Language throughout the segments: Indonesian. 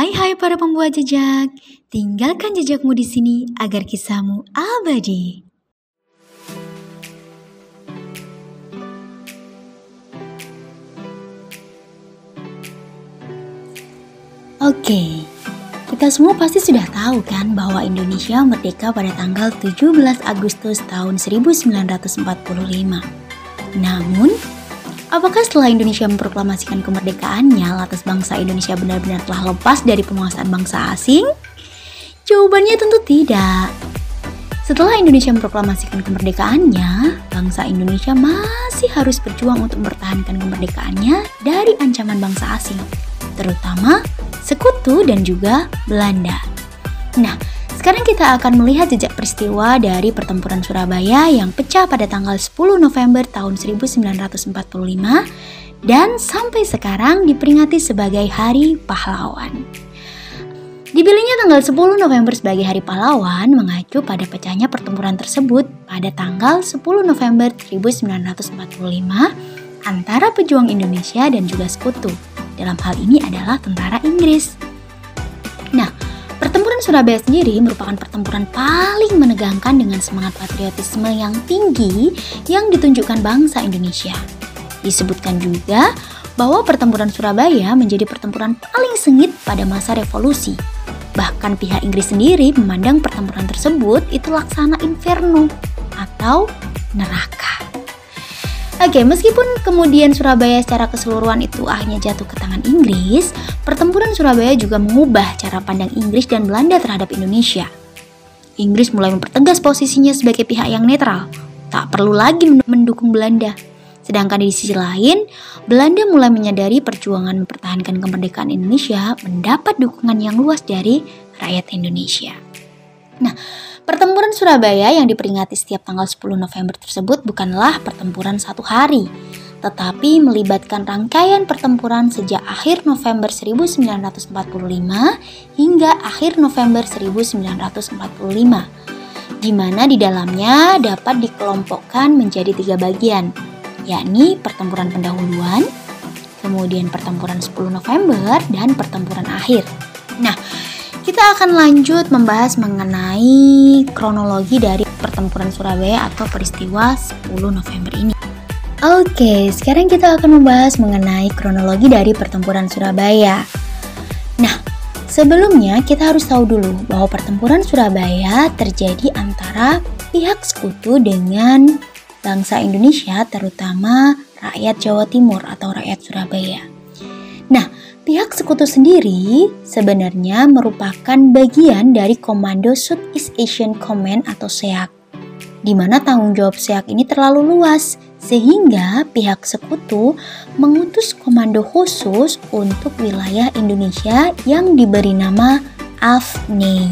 Hai hai para pembuat jejak, tinggalkan jejakmu di sini agar kisahmu abadi. Oke, kita semua pasti sudah tahu kan bahwa Indonesia merdeka pada tanggal 17 Agustus tahun 1945. Namun, Apakah setelah Indonesia memproklamasikan kemerdekaannya, lantas bangsa Indonesia benar-benar telah lepas dari penguasaan bangsa asing? Jawabannya tentu tidak. Setelah Indonesia memproklamasikan kemerdekaannya, bangsa Indonesia masih harus berjuang untuk mempertahankan kemerdekaannya dari ancaman bangsa asing, terutama sekutu dan juga Belanda. Nah, sekarang kita akan melihat jejak peristiwa dari pertempuran Surabaya yang pecah pada tanggal 10 November tahun 1945 dan sampai sekarang diperingati sebagai Hari Pahlawan. Dipilihnya tanggal 10 November sebagai Hari Pahlawan mengacu pada pecahnya pertempuran tersebut pada tanggal 10 November 1945 antara pejuang Indonesia dan juga sekutu. Dalam hal ini adalah tentara Inggris. Nah, Surabaya sendiri merupakan pertempuran paling menegangkan dengan semangat patriotisme yang tinggi yang ditunjukkan bangsa Indonesia. Disebutkan juga bahwa pertempuran Surabaya menjadi pertempuran paling sengit pada masa revolusi. Bahkan pihak Inggris sendiri memandang pertempuran tersebut itu laksana inferno atau neraka. Oke, meskipun kemudian Surabaya secara keseluruhan itu akhirnya jatuh ke tangan Inggris, pertempuran Surabaya juga mengubah cara pandang Inggris dan Belanda terhadap Indonesia. Inggris mulai mempertegas posisinya sebagai pihak yang netral, tak perlu lagi mendukung Belanda. Sedangkan di sisi lain, Belanda mulai menyadari perjuangan mempertahankan kemerdekaan Indonesia mendapat dukungan yang luas dari rakyat Indonesia. Nah, Pertempuran Surabaya yang diperingati setiap tanggal 10 November tersebut bukanlah pertempuran satu hari, tetapi melibatkan rangkaian pertempuran sejak akhir November 1945 hingga akhir November 1945, di mana di dalamnya dapat dikelompokkan menjadi tiga bagian, yakni pertempuran pendahuluan, kemudian pertempuran 10 November, dan pertempuran akhir. Nah, kita akan lanjut membahas mengenai kronologi dari pertempuran Surabaya atau peristiwa 10 November ini. Oke, sekarang kita akan membahas mengenai kronologi dari pertempuran Surabaya. Nah, sebelumnya kita harus tahu dulu bahwa pertempuran Surabaya terjadi antara pihak sekutu dengan bangsa Indonesia, terutama rakyat Jawa Timur atau rakyat Surabaya. Nah, Pihak sekutu sendiri sebenarnya merupakan bagian dari Komando Southeast Asian Command atau SEAC, di mana tanggung jawab SEAC ini terlalu luas, sehingga pihak sekutu mengutus komando khusus untuk wilayah Indonesia yang diberi nama AFNI.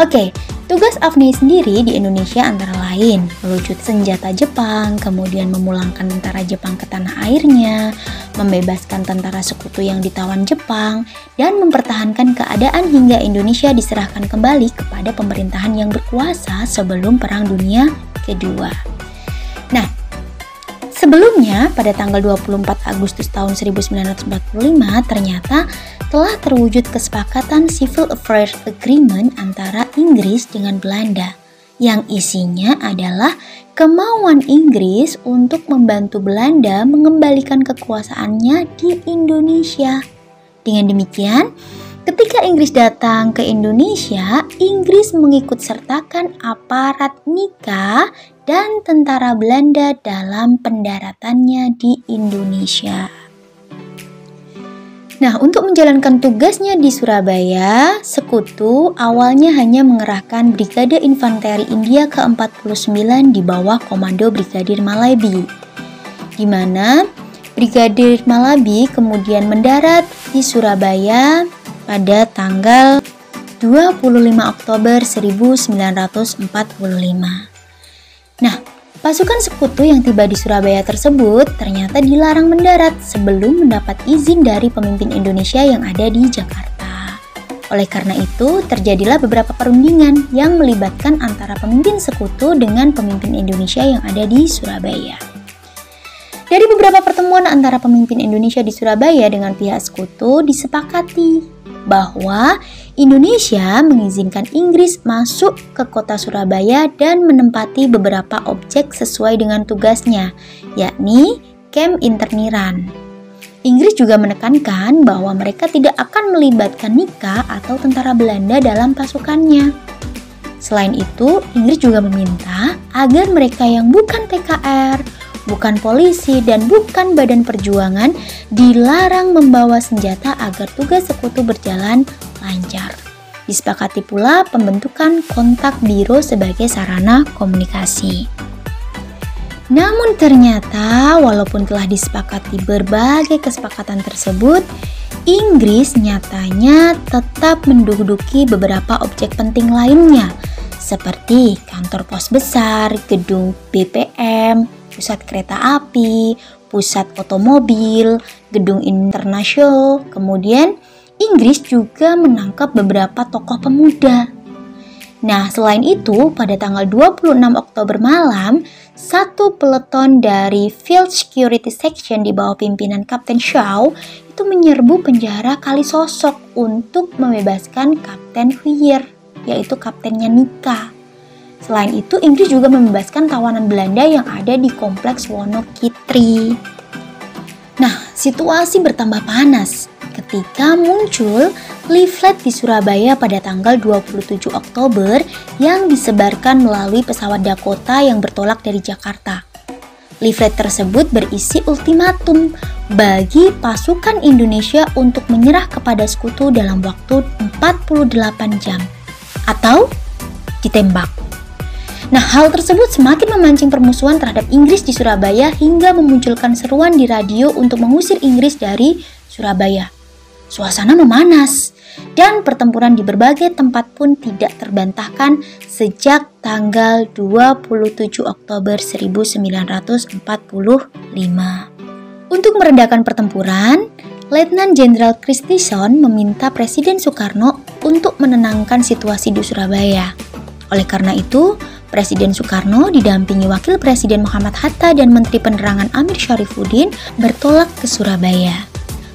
Oke, Tugas AFNI sendiri di Indonesia antara lain melucut senjata Jepang, kemudian memulangkan tentara Jepang ke tanah airnya, membebaskan tentara sekutu yang ditawan Jepang, dan mempertahankan keadaan hingga Indonesia diserahkan kembali kepada pemerintahan yang berkuasa sebelum Perang Dunia Kedua. Nah, Sebelumnya, pada tanggal 24 Agustus tahun 1945, ternyata telah terwujud kesepakatan Civil Affairs Agreement antara Inggris dengan Belanda yang isinya adalah kemauan Inggris untuk membantu Belanda mengembalikan kekuasaannya di Indonesia. Dengan demikian, ketika Inggris datang ke Indonesia, Inggris mengikut sertakan aparat nikah dan tentara Belanda dalam pendaratannya di Indonesia. Nah, untuk menjalankan tugasnya di Surabaya, Sekutu awalnya hanya mengerahkan Brigade Infanteri India ke-49 di bawah komando Brigadir Malabi, di mana Brigadir Malabi kemudian mendarat di Surabaya pada tanggal 25 Oktober 1945. Nah, pasukan sekutu yang tiba di Surabaya tersebut ternyata dilarang mendarat sebelum mendapat izin dari pemimpin Indonesia yang ada di Jakarta. Oleh karena itu, terjadilah beberapa perundingan yang melibatkan antara pemimpin sekutu dengan pemimpin Indonesia yang ada di Surabaya. Dari beberapa pertemuan antara pemimpin Indonesia di Surabaya dengan pihak sekutu disepakati bahwa Indonesia mengizinkan Inggris masuk ke kota Surabaya dan menempati beberapa objek sesuai dengan tugasnya, yakni Camp Interniran. Inggris juga menekankan bahwa mereka tidak akan melibatkan Nika atau tentara Belanda dalam pasukannya. Selain itu, Inggris juga meminta agar mereka yang bukan TKR, bukan polisi, dan bukan badan perjuangan dilarang membawa senjata agar tugas sekutu berjalan lancar. Disepakati pula pembentukan kontak biro sebagai sarana komunikasi. Namun ternyata walaupun telah disepakati berbagai kesepakatan tersebut, Inggris nyatanya tetap menduduki beberapa objek penting lainnya seperti kantor pos besar, gedung BPM, pusat kereta api, pusat otomobil, gedung internasional, kemudian Inggris juga menangkap beberapa tokoh pemuda. Nah, selain itu, pada tanggal 26 Oktober malam, satu peleton dari Field Security Section di bawah pimpinan Kapten Shaw itu menyerbu penjara Kali Sosok untuk membebaskan Kapten Huyer, yaitu kaptennya Nika. Selain itu, Inggris juga membebaskan tawanan Belanda yang ada di kompleks Wonokitri. Nah, situasi bertambah panas ketika muncul leaflet di Surabaya pada tanggal 27 Oktober yang disebarkan melalui pesawat Dakota yang bertolak dari Jakarta. Leaflet tersebut berisi ultimatum bagi pasukan Indonesia untuk menyerah kepada sekutu dalam waktu 48 jam atau ditembak. Nah, hal tersebut semakin memancing permusuhan terhadap Inggris di Surabaya hingga memunculkan seruan di radio untuk mengusir Inggris dari Surabaya. Suasana memanas dan pertempuran di berbagai tempat pun tidak terbantahkan sejak tanggal 27 Oktober 1945. Untuk meredakan pertempuran, Letnan Jenderal Kristison meminta Presiden Soekarno untuk menenangkan situasi di Surabaya. Oleh karena itu, Presiden Soekarno didampingi Wakil Presiden Muhammad Hatta dan Menteri Penerangan Amir Syarifuddin bertolak ke Surabaya.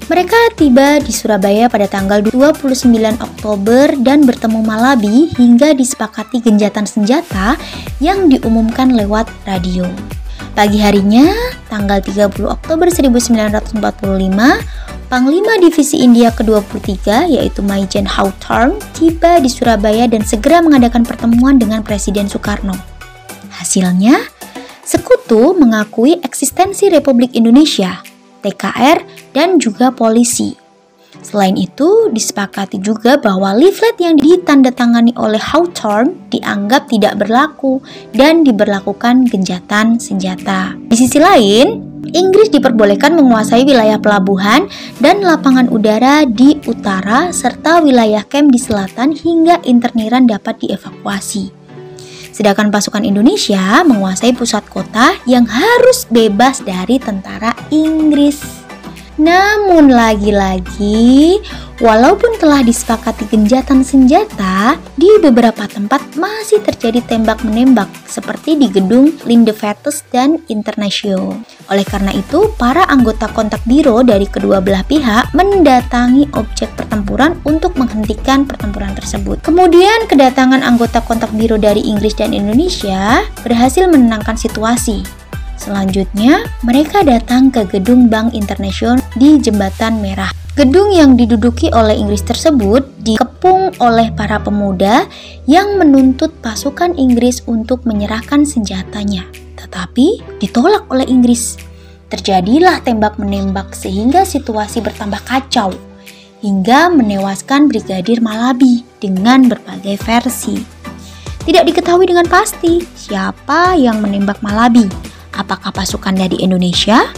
Mereka tiba di Surabaya pada tanggal 29 Oktober dan bertemu Malabi hingga disepakati genjatan senjata yang diumumkan lewat radio. Pagi harinya, tanggal 30 Oktober 1945, Panglima Divisi India ke-23 yaitu Maijen Hawthorne tiba di Surabaya dan segera mengadakan pertemuan dengan Presiden Soekarno. Hasilnya, Sekutu mengakui eksistensi Republik Indonesia TKR, dan juga polisi. Selain itu, disepakati juga bahwa leaflet yang ditandatangani oleh Hawthorne dianggap tidak berlaku dan diberlakukan genjatan senjata. Di sisi lain, Inggris diperbolehkan menguasai wilayah pelabuhan dan lapangan udara di utara serta wilayah kem di selatan hingga interniran dapat dievakuasi. Sedangkan pasukan Indonesia menguasai pusat kota yang harus bebas dari tentara Inggris. Namun lagi-lagi, walaupun telah disepakati genjatan senjata, di beberapa tempat masih terjadi tembak-menembak seperti di gedung Lindevetus dan International. Oleh karena itu, para anggota kontak biro dari kedua belah pihak mendatangi objek pertempuran untuk menghentikan pertempuran tersebut. Kemudian, kedatangan anggota kontak biro dari Inggris dan Indonesia berhasil menenangkan situasi. Selanjutnya, mereka datang ke gedung Bank Internasional di Jembatan Merah. Gedung yang diduduki oleh Inggris tersebut dikepung oleh para pemuda yang menuntut pasukan Inggris untuk menyerahkan senjatanya, tetapi ditolak oleh Inggris. Terjadilah tembak-menembak sehingga situasi bertambah kacau hingga menewaskan Brigadir Malabi dengan berbagai versi. Tidak diketahui dengan pasti siapa yang menembak Malabi, apakah pasukan dari Indonesia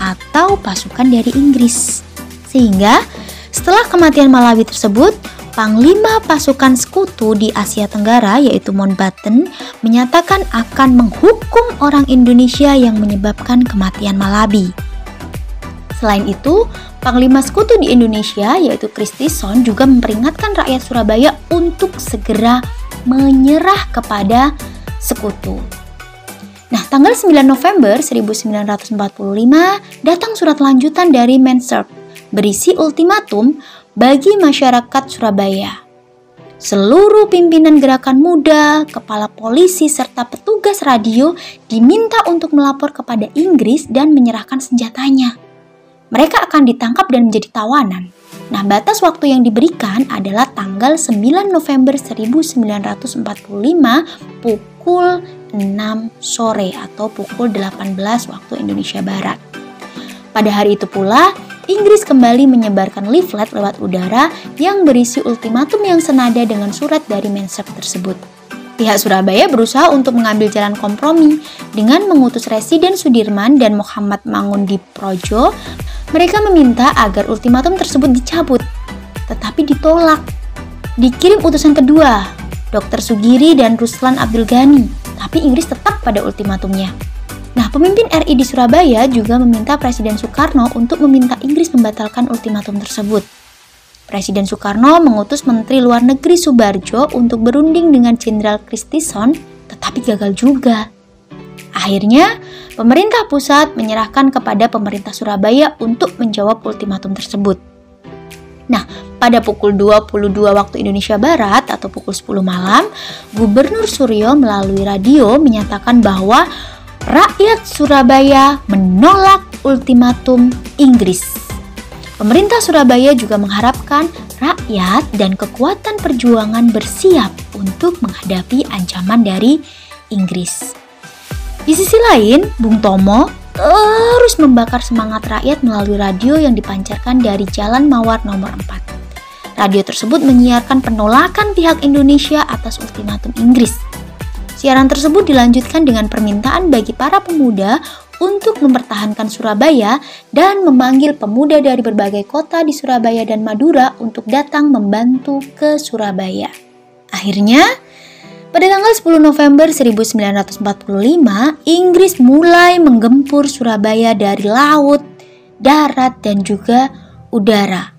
atau pasukan dari Inggris. Sehingga setelah kematian Malawi tersebut, Panglima pasukan sekutu di Asia Tenggara yaitu Mountbatten menyatakan akan menghukum orang Indonesia yang menyebabkan kematian Malawi. Selain itu, Panglima sekutu di Indonesia yaitu Kristison juga memperingatkan rakyat Surabaya untuk segera menyerah kepada sekutu. Nah, tanggal 9 November 1945 datang surat lanjutan dari Mansard berisi ultimatum bagi masyarakat Surabaya. Seluruh pimpinan gerakan muda, kepala polisi, serta petugas radio diminta untuk melapor kepada Inggris dan menyerahkan senjatanya. Mereka akan ditangkap dan menjadi tawanan. Nah, batas waktu yang diberikan adalah tanggal 9 November 1945 pukul 6 sore atau pukul 18 waktu Indonesia Barat. Pada hari itu pula, Inggris kembali menyebarkan leaflet lewat udara yang berisi ultimatum yang senada dengan surat dari Mensep tersebut. Pihak Surabaya berusaha untuk mengambil jalan kompromi dengan mengutus Residen Sudirman dan Muhammad Mangundi Projo. Mereka meminta agar ultimatum tersebut dicabut, tetapi ditolak. Dikirim utusan kedua, Dr. Sugiri dan Ruslan Abdul Ghani, tapi Inggris tetap pada ultimatumnya. Nah, pemimpin RI di Surabaya juga meminta Presiden Soekarno untuk meminta Inggris membatalkan ultimatum tersebut. Presiden Soekarno mengutus Menteri Luar Negeri Subarjo untuk berunding dengan Jenderal Christison, tetapi gagal juga. Akhirnya, pemerintah pusat menyerahkan kepada pemerintah Surabaya untuk menjawab ultimatum tersebut. Nah, pada pukul 22 waktu Indonesia Barat atau pukul 10 malam, Gubernur Suryo melalui radio menyatakan bahwa rakyat Surabaya menolak ultimatum Inggris. Pemerintah Surabaya juga mengharapkan rakyat dan kekuatan perjuangan bersiap untuk menghadapi ancaman dari Inggris. Di sisi lain, Bung Tomo terus membakar semangat rakyat melalui radio yang dipancarkan dari Jalan Mawar nomor 4. Radio tersebut menyiarkan penolakan pihak Indonesia atas ultimatum Inggris Siaran tersebut dilanjutkan dengan permintaan bagi para pemuda untuk mempertahankan Surabaya dan memanggil pemuda dari berbagai kota di Surabaya dan Madura untuk datang membantu ke Surabaya. Akhirnya, pada tanggal 10 November 1945, Inggris mulai menggempur Surabaya dari laut, darat, dan juga udara.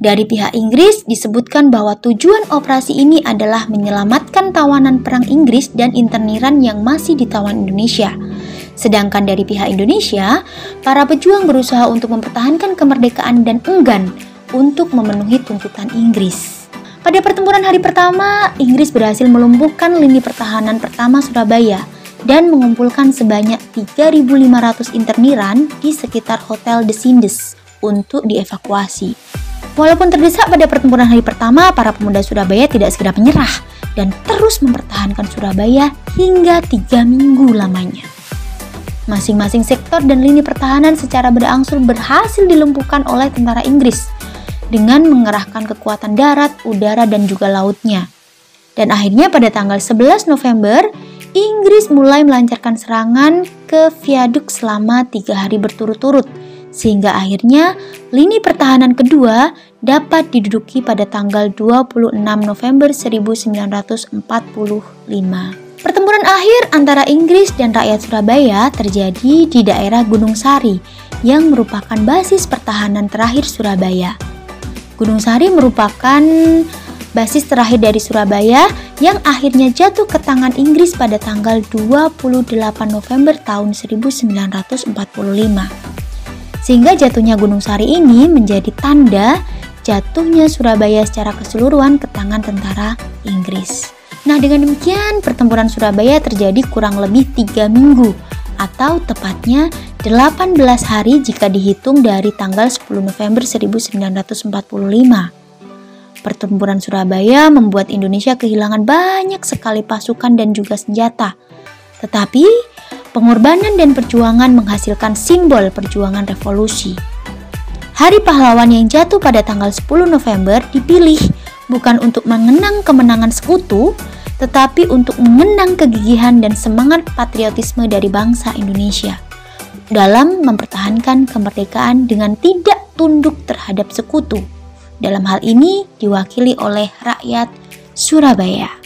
Dari pihak Inggris disebutkan bahwa tujuan operasi ini adalah menyelamatkan tawanan perang Inggris dan interniran yang masih ditawan Indonesia. Sedangkan dari pihak Indonesia, para pejuang berusaha untuk mempertahankan kemerdekaan dan enggan untuk memenuhi tuntutan Inggris. Pada pertempuran hari pertama, Inggris berhasil melumpuhkan lini pertahanan pertama Surabaya dan mengumpulkan sebanyak 3.500 interniran di sekitar Hotel The Sindes untuk dievakuasi. Walaupun terdesak pada pertempuran hari pertama, para pemuda Surabaya tidak segera menyerah dan terus mempertahankan Surabaya hingga tiga minggu lamanya. Masing-masing sektor dan lini pertahanan secara berangsur berhasil dilumpuhkan oleh tentara Inggris dengan mengerahkan kekuatan darat, udara, dan juga lautnya. Dan akhirnya pada tanggal 11 November, Inggris mulai melancarkan serangan ke viaduk selama tiga hari berturut-turut sehingga akhirnya lini pertahanan kedua dapat diduduki pada tanggal 26 November 1945. Pertempuran akhir antara Inggris dan rakyat Surabaya terjadi di daerah Gunung Sari yang merupakan basis pertahanan terakhir Surabaya. Gunung Sari merupakan basis terakhir dari Surabaya yang akhirnya jatuh ke tangan Inggris pada tanggal 28 November tahun 1945 sehingga jatuhnya Gunung Sari ini menjadi tanda jatuhnya Surabaya secara keseluruhan ke tangan tentara Inggris. Nah dengan demikian pertempuran Surabaya terjadi kurang lebih 3 minggu atau tepatnya 18 hari jika dihitung dari tanggal 10 November 1945. Pertempuran Surabaya membuat Indonesia kehilangan banyak sekali pasukan dan juga senjata. Tetapi Pengorbanan dan perjuangan menghasilkan simbol perjuangan revolusi. Hari pahlawan yang jatuh pada tanggal 10 November dipilih bukan untuk mengenang kemenangan sekutu, tetapi untuk mengenang kegigihan dan semangat patriotisme dari bangsa Indonesia dalam mempertahankan kemerdekaan dengan tidak tunduk terhadap sekutu. Dalam hal ini diwakili oleh rakyat Surabaya.